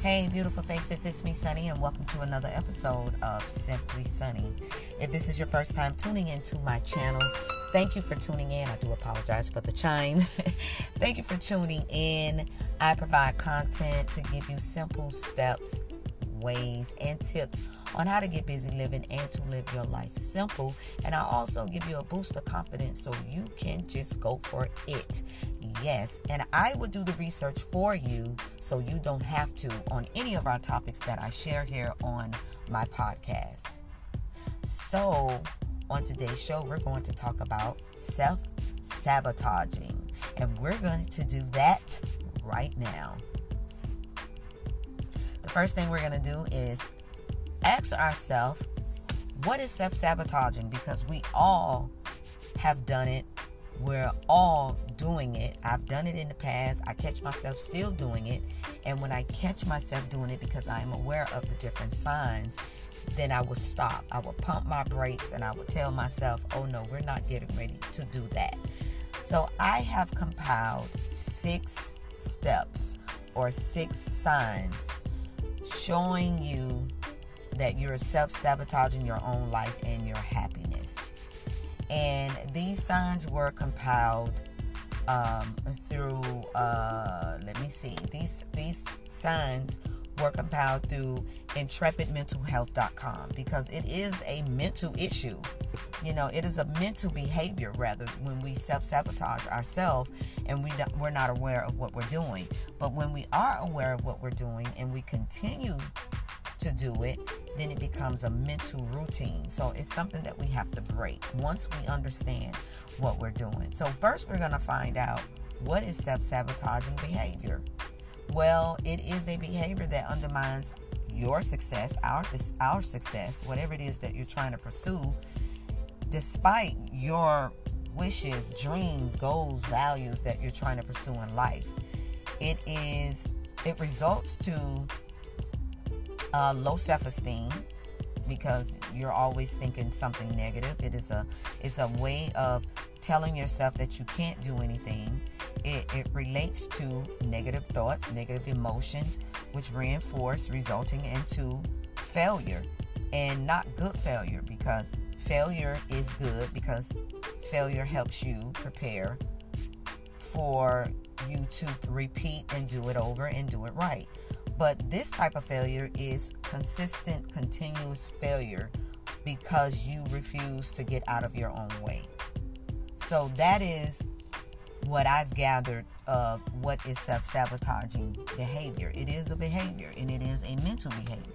Hey, beautiful faces, it's me, Sunny, and welcome to another episode of Simply Sunny. If this is your first time tuning into my channel, thank you for tuning in. I do apologize for the chime. thank you for tuning in. I provide content to give you simple steps, ways, and tips on how to get busy living and to live your life simple. And I also give you a boost of confidence so you can just go for it. Yes, and I will do the research for you so you don't have to on any of our topics that I share here on my podcast. So, on today's show, we're going to talk about self sabotaging, and we're going to do that right now. The first thing we're going to do is ask ourselves what is self sabotaging because we all have done it. We're all doing it. I've done it in the past. I catch myself still doing it. And when I catch myself doing it because I am aware of the different signs, then I will stop. I will pump my brakes and I will tell myself, oh no, we're not getting ready to do that. So I have compiled six steps or six signs showing you that you're self sabotaging your own life and your happiness. And these signs were compiled um, through, uh, let me see, these, these signs were compiled through intrepidmentalhealth.com because it is a mental issue. You know, it is a mental behavior rather when we self-sabotage ourselves and we we're not aware of what we're doing. But when we are aware of what we're doing and we continue to do it, then it becomes a mental routine. So it's something that we have to break once we understand what we're doing. So, first, we're going to find out what is self sabotaging behavior. Well, it is a behavior that undermines your success, our, our success, whatever it is that you're trying to pursue, despite your wishes, dreams, goals, values that you're trying to pursue in life. It is, it results to uh, low self-esteem because you're always thinking something negative. It is a it's a way of telling yourself that you can't do anything. It, it relates to negative thoughts, negative emotions, which reinforce, resulting into failure and not good failure because failure is good because failure helps you prepare for you to repeat and do it over and do it right. But this type of failure is consistent, continuous failure because you refuse to get out of your own way. So that is what I've gathered of what is self sabotaging behavior. It is a behavior and it is a mental behavior.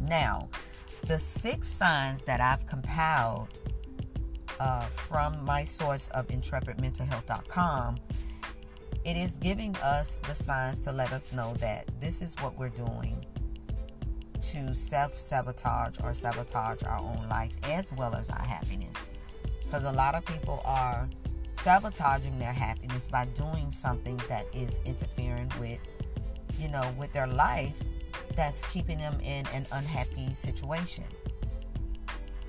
Now, the six signs that I've compiled uh, from my source of intrepidmentalhealth.com it is giving us the signs to let us know that this is what we're doing to self sabotage or sabotage our own life as well as our happiness. Because a lot of people are sabotaging their happiness by doing something that is interfering with, you know, with their life that's keeping them in an unhappy situation.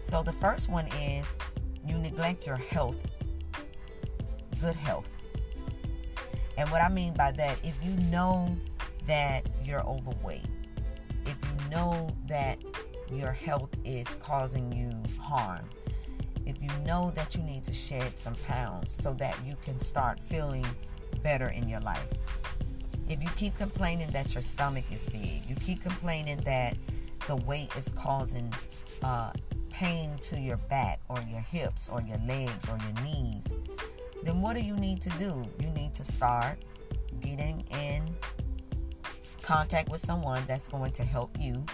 So the first one is you neglect your health, good health. And what I mean by that, if you know that you're overweight, if you know that your health is causing you harm, if you know that you need to shed some pounds so that you can start feeling better in your life. If you keep complaining that your stomach is big, you keep complaining that the weight is causing uh, pain to your back or your hips or your legs or your knees, then what do you need to do? You need to start getting in contact with someone that's going to help you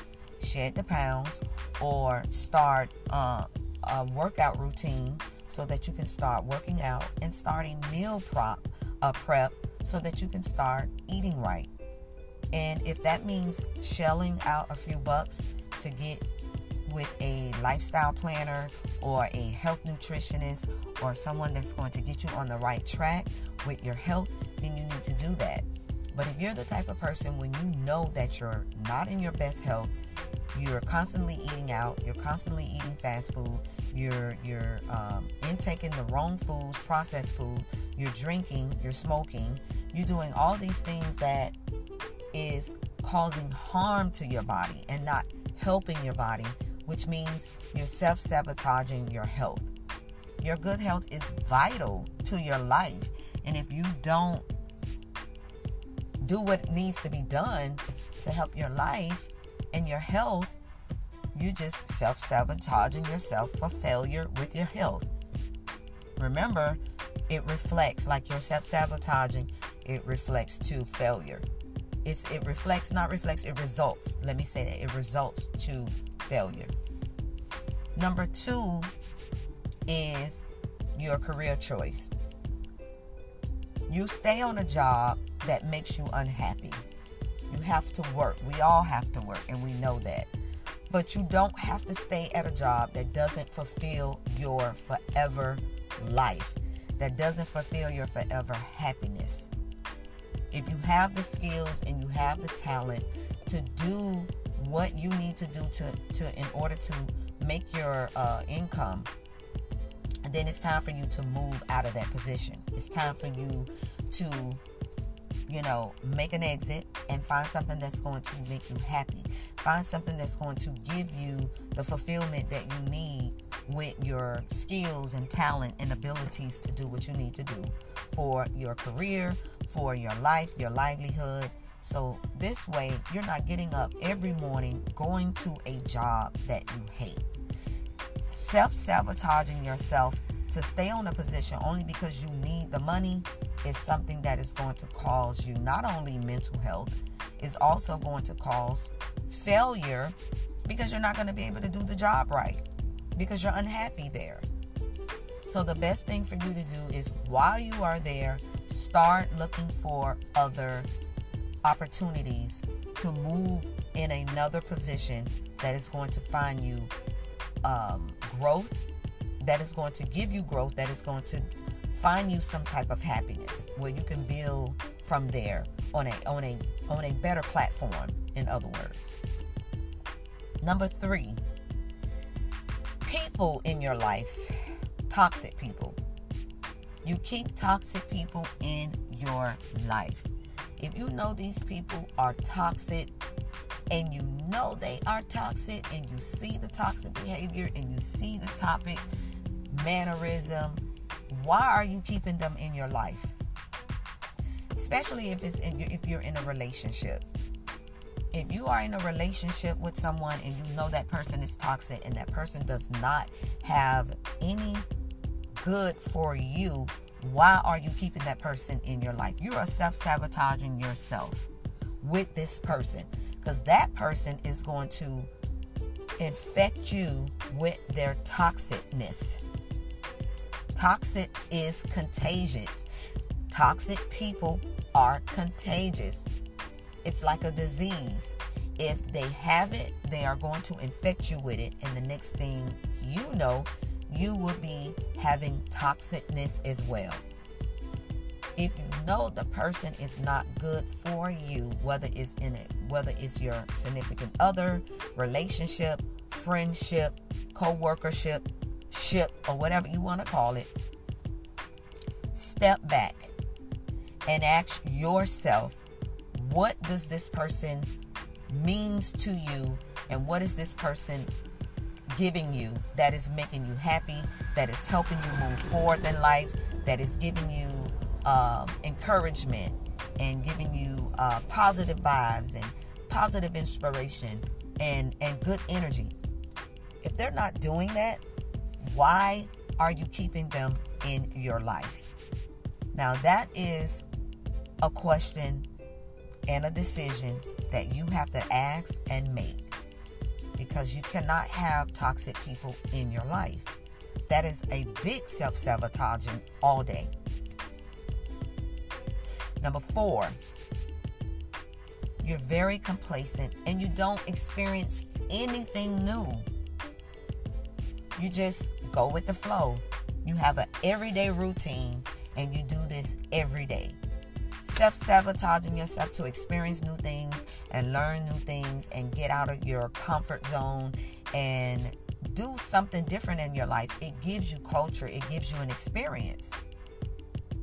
shed the pounds or start uh, a workout routine so that you can start working out and starting meal prep, uh, prep so that you can start eating right. And if that means shelling out a few bucks to get with a lifestyle planner or a health nutritionist or someone that's going to get you on the right track with your health, then you need to do that. But if you're the type of person when you know that you're not in your best health, you're constantly eating out, you're constantly eating fast food, you're you're um, intaking the wrong foods, processed food, you're drinking, you're smoking, you're doing all these things that is causing harm to your body and not helping your body, which means you're self sabotaging your health. Your good health is vital to your life. And if you don't do what needs to be done to help your life and your health, you just self sabotaging yourself for failure with your health. Remember, it reflects like your self sabotaging, it reflects to failure. It's it reflects, not reflects, it results. Let me say that it results to failure. Number two is your career choice. You stay on a job that makes you unhappy. You have to work. We all have to work, and we know that. But you don't have to stay at a job that doesn't fulfill your forever life, that doesn't fulfill your forever happiness. If you have the skills and you have the talent to do what you need to do to, to in order to make your uh, income, then it's time for you to move out of that position. It's time for you to, you know, make an exit and find something that's going to make you happy. Find something that's going to give you the fulfillment that you need with your skills and talent and abilities to do what you need to do for your career, for your life, your livelihood. So, this way, you're not getting up every morning going to a job that you hate. Self sabotaging yourself to stay on a position only because you need the money is something that is going to cause you not only mental health, is also going to cause failure because you're not going to be able to do the job right because you're unhappy there. So, the best thing for you to do is while you are there, start looking for other opportunities to move in another position that is going to find you um, growth, that is going to give you growth, that is going to find you some type of happiness where you can build from there on a on a on a better platform in other words number 3 people in your life, toxic people. You keep toxic people in your life. If you know these people are toxic and you know they are toxic and you see the toxic behavior and you see the topic mannerism, why are you keeping them in your life? Especially if it's in, if you're in a relationship if you are in a relationship with someone and you know that person is toxic and that person does not have any good for you, why are you keeping that person in your life? You are self sabotaging yourself with this person because that person is going to infect you with their toxicness. Toxic is contagious. Toxic people are contagious. It's like a disease. If they have it, they are going to infect you with it. And the next thing you know, you will be having toxicness as well. If you know the person is not good for you, whether it's in it, whether it's your significant other, relationship, friendship, co-workership, ship, or whatever you want to call it, step back and ask yourself what does this person means to you and what is this person giving you that is making you happy that is helping you move forward in life that is giving you um, encouragement and giving you uh, positive vibes and positive inspiration and and good energy. If they're not doing that why are you keeping them in your life? Now that is a question and a decision that you have to ask and make because you cannot have toxic people in your life. That is a big self sabotaging all day. Number four, you're very complacent and you don't experience anything new. You just go with the flow. You have an everyday routine and you do this every day self sabotaging yourself to experience new things and learn new things and get out of your comfort zone and do something different in your life. It gives you culture, it gives you an experience.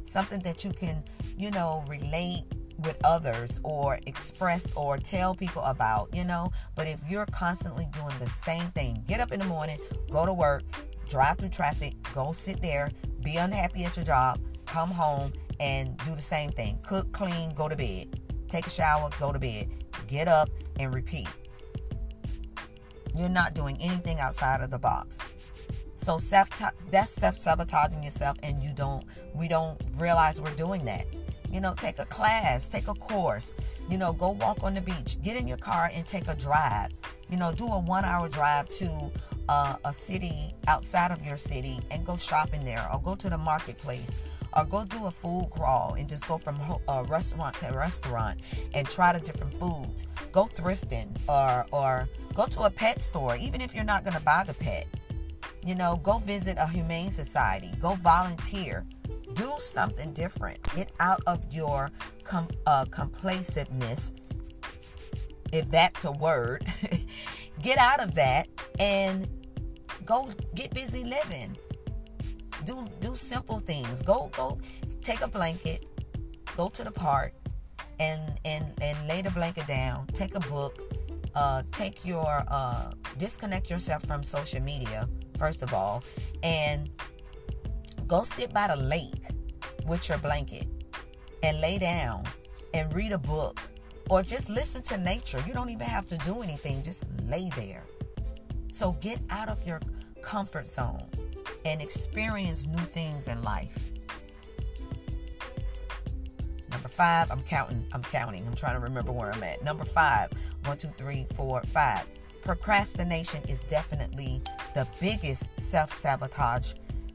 Something that you can, you know, relate with others or express or tell people about, you know. But if you're constantly doing the same thing, get up in the morning, go to work, drive through traffic, go sit there, be unhappy at your job, come home and do the same thing cook, clean, go to bed, take a shower, go to bed, get up, and repeat. You're not doing anything outside of the box. So self that's self sabotaging yourself, and you don't. We don't realize we're doing that. You know, take a class, take a course. You know, go walk on the beach. Get in your car and take a drive. You know, do a one-hour drive to uh, a city outside of your city and go shopping there, or go to the marketplace, or go do a food crawl and just go from a restaurant to restaurant and try the different foods. Go thrifting or or go to a pet store, even if you're not going to buy the pet. You know, go visit a humane society. Go volunteer. Do something different. Get out of your com- uh, complaciveness, if that's a word. get out of that and go get busy living do simple things. Go go take a blanket, go to the park, and and and lay the blanket down. Take a book. Uh, take your uh, disconnect yourself from social media first of all, and go sit by the lake with your blanket and lay down and read a book or just listen to nature. You don't even have to do anything, just lay there. So get out of your comfort zone and experience new things in life. Number five, I'm counting, I'm counting, I'm trying to remember where I'm at. Number five, one, two, three, four, five. Procrastination is definitely the biggest self sabotage,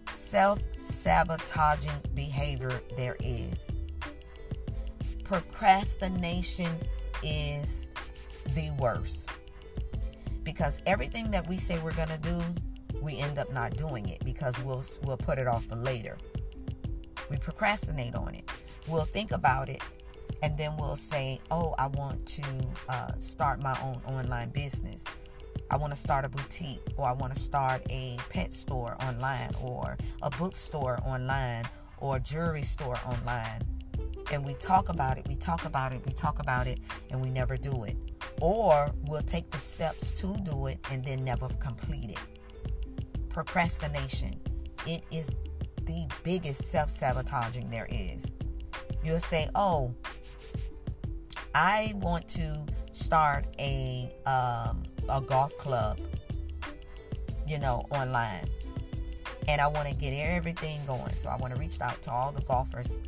self sabotaging behavior there is. Procrastination is the worst because everything that we say we're going to do, we end up not doing it because we'll we'll put it off for later. We procrastinate on it. We'll think about it, and then we'll say, "Oh, I want to uh, start my own online business. I want to start a boutique, or I want to start a pet store online, or a bookstore online, or a jewelry store online." And we talk about it, we talk about it, we talk about it, and we never do it. Or we'll take the steps to do it and then never complete it procrastination. It is the biggest self sabotaging there is. You'll say, Oh, I want to start a, um, a golf club, you know, online. And I want to get everything going. So I want to reach out to all the golfers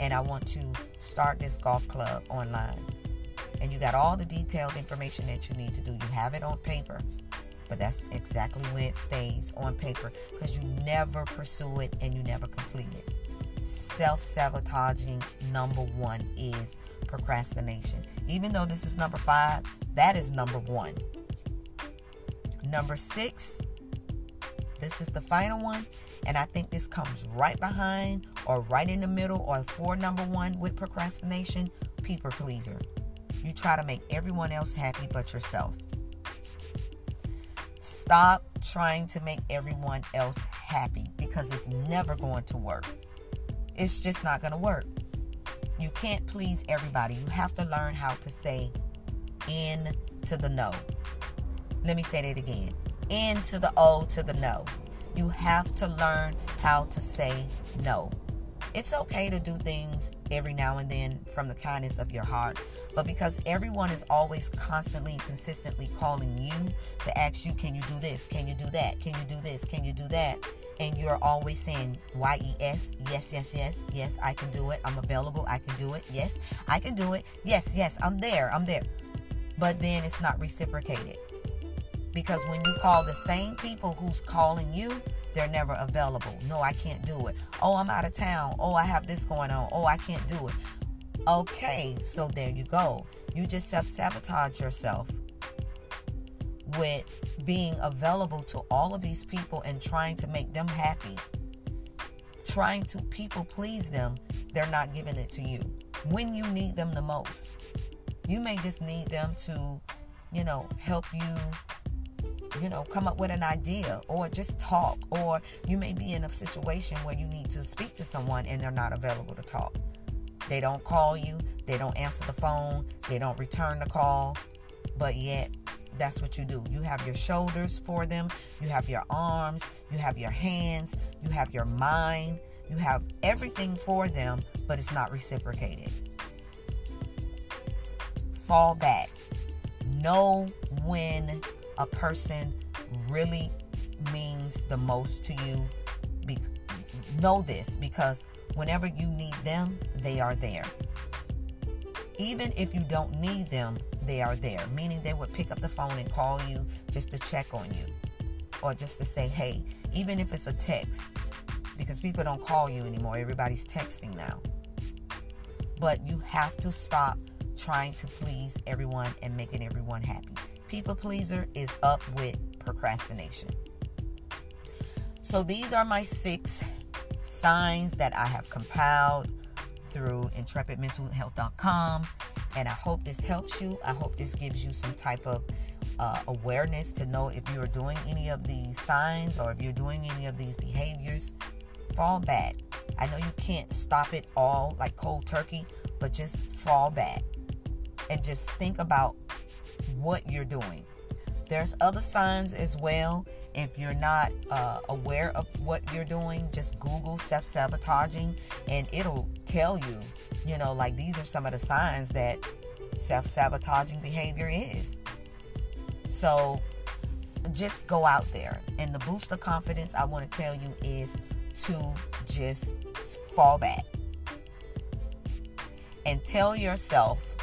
and I want to start this golf club online. And you got all the detailed information that you need to do. You have it on paper but that's exactly where it stays on paper because you never pursue it and you never complete it. Self sabotaging, number one, is procrastination. Even though this is number five, that is number one. Number six, this is the final one, and I think this comes right behind or right in the middle or for number one with procrastination people pleaser. You try to make everyone else happy but yourself. Stop trying to make everyone else happy because it's never going to work. It's just not going to work. You can't please everybody. You have to learn how to say in to the no. Let me say that again. In to the O to the no. You have to learn how to say no. It's okay to do things every now and then from the kindness of your heart, but because everyone is always constantly and consistently calling you to ask you, can you do this? Can you do that? Can you do this? Can you do that? And you're always saying Y-E-S, yes, yes, yes, yes, I can do it. I'm available. I can do it. Yes, I can do it. Yes, yes, I'm there. I'm there. But then it's not reciprocated. Because when you call the same people who's calling you, they're never available. No, I can't do it. Oh, I'm out of town. Oh, I have this going on. Oh, I can't do it. Okay, so there you go. You just self sabotage yourself with being available to all of these people and trying to make them happy. Trying to people please them, they're not giving it to you when you need them the most. You may just need them to, you know, help you you know, come up with an idea or just talk. Or you may be in a situation where you need to speak to someone and they're not available to talk. They don't call you, they don't answer the phone, they don't return the call, but yet that's what you do. You have your shoulders for them, you have your arms, you have your hands, you have your mind, you have everything for them, but it's not reciprocated. Fall back. Know when a person really means the most to you. Be- know this because whenever you need them, they are there. Even if you don't need them, they are there, meaning they would pick up the phone and call you just to check on you or just to say, hey, even if it's a text, because people don't call you anymore, everybody's texting now. But you have to stop trying to please everyone and making everyone happy. People pleaser is up with procrastination. So these are my six signs that I have compiled through intrepidmentalhealth.com. And I hope this helps you. I hope this gives you some type of uh, awareness to know if you are doing any of these signs or if you're doing any of these behaviors. Fall back. I know you can't stop it all like cold turkey, but just fall back and just think about what you're doing. There's other signs as well. If you're not uh, aware of what you're doing, just Google self sabotaging and it'll tell you, you know, like these are some of the signs that self sabotaging behavior is. So just go out there. And the boost of confidence I want to tell you is to just fall back and tell yourself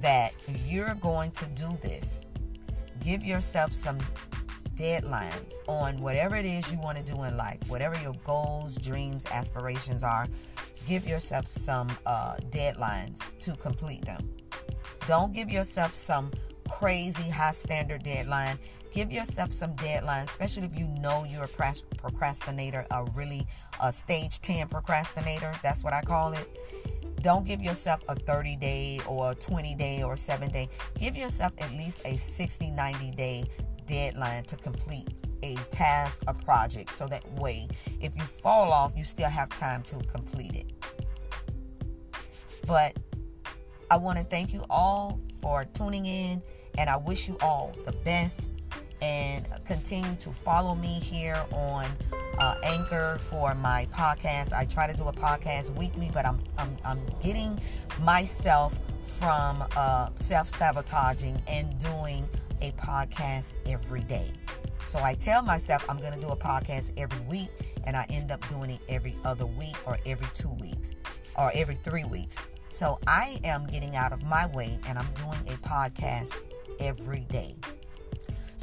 that you're going to do this. Give yourself some deadlines on whatever it is you want to do in life, whatever your goals, dreams, aspirations are. Give yourself some uh, deadlines to complete them. Don't give yourself some crazy high standard deadline. Give yourself some deadlines, especially if you know you're a procrastinator, a really a stage 10 procrastinator. That's what I call it don't give yourself a 30 day or 20 day or 7 day. Give yourself at least a 60, 90 day deadline to complete a task a project so that way if you fall off, you still have time to complete it. But I want to thank you all for tuning in and I wish you all the best and continue to follow me here on uh, Anchor for my podcast. I try to do a podcast weekly, but I'm I'm, I'm getting myself from uh, self sabotaging and doing a podcast every day. So I tell myself I'm going to do a podcast every week, and I end up doing it every other week or every two weeks or every three weeks. So I am getting out of my way and I'm doing a podcast every day.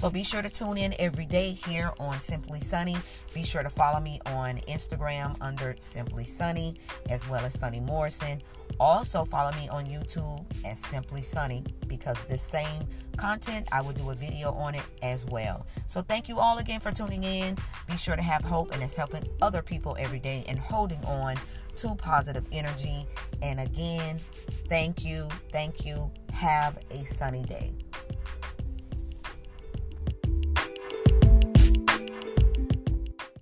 So be sure to tune in every day here on Simply Sunny. Be sure to follow me on Instagram under Simply Sunny as well as Sunny Morrison. Also follow me on YouTube as Simply Sunny because the same content I will do a video on it as well. So thank you all again for tuning in. Be sure to have hope and it's helping other people every day and holding on to positive energy. And again, thank you, thank you. Have a sunny day.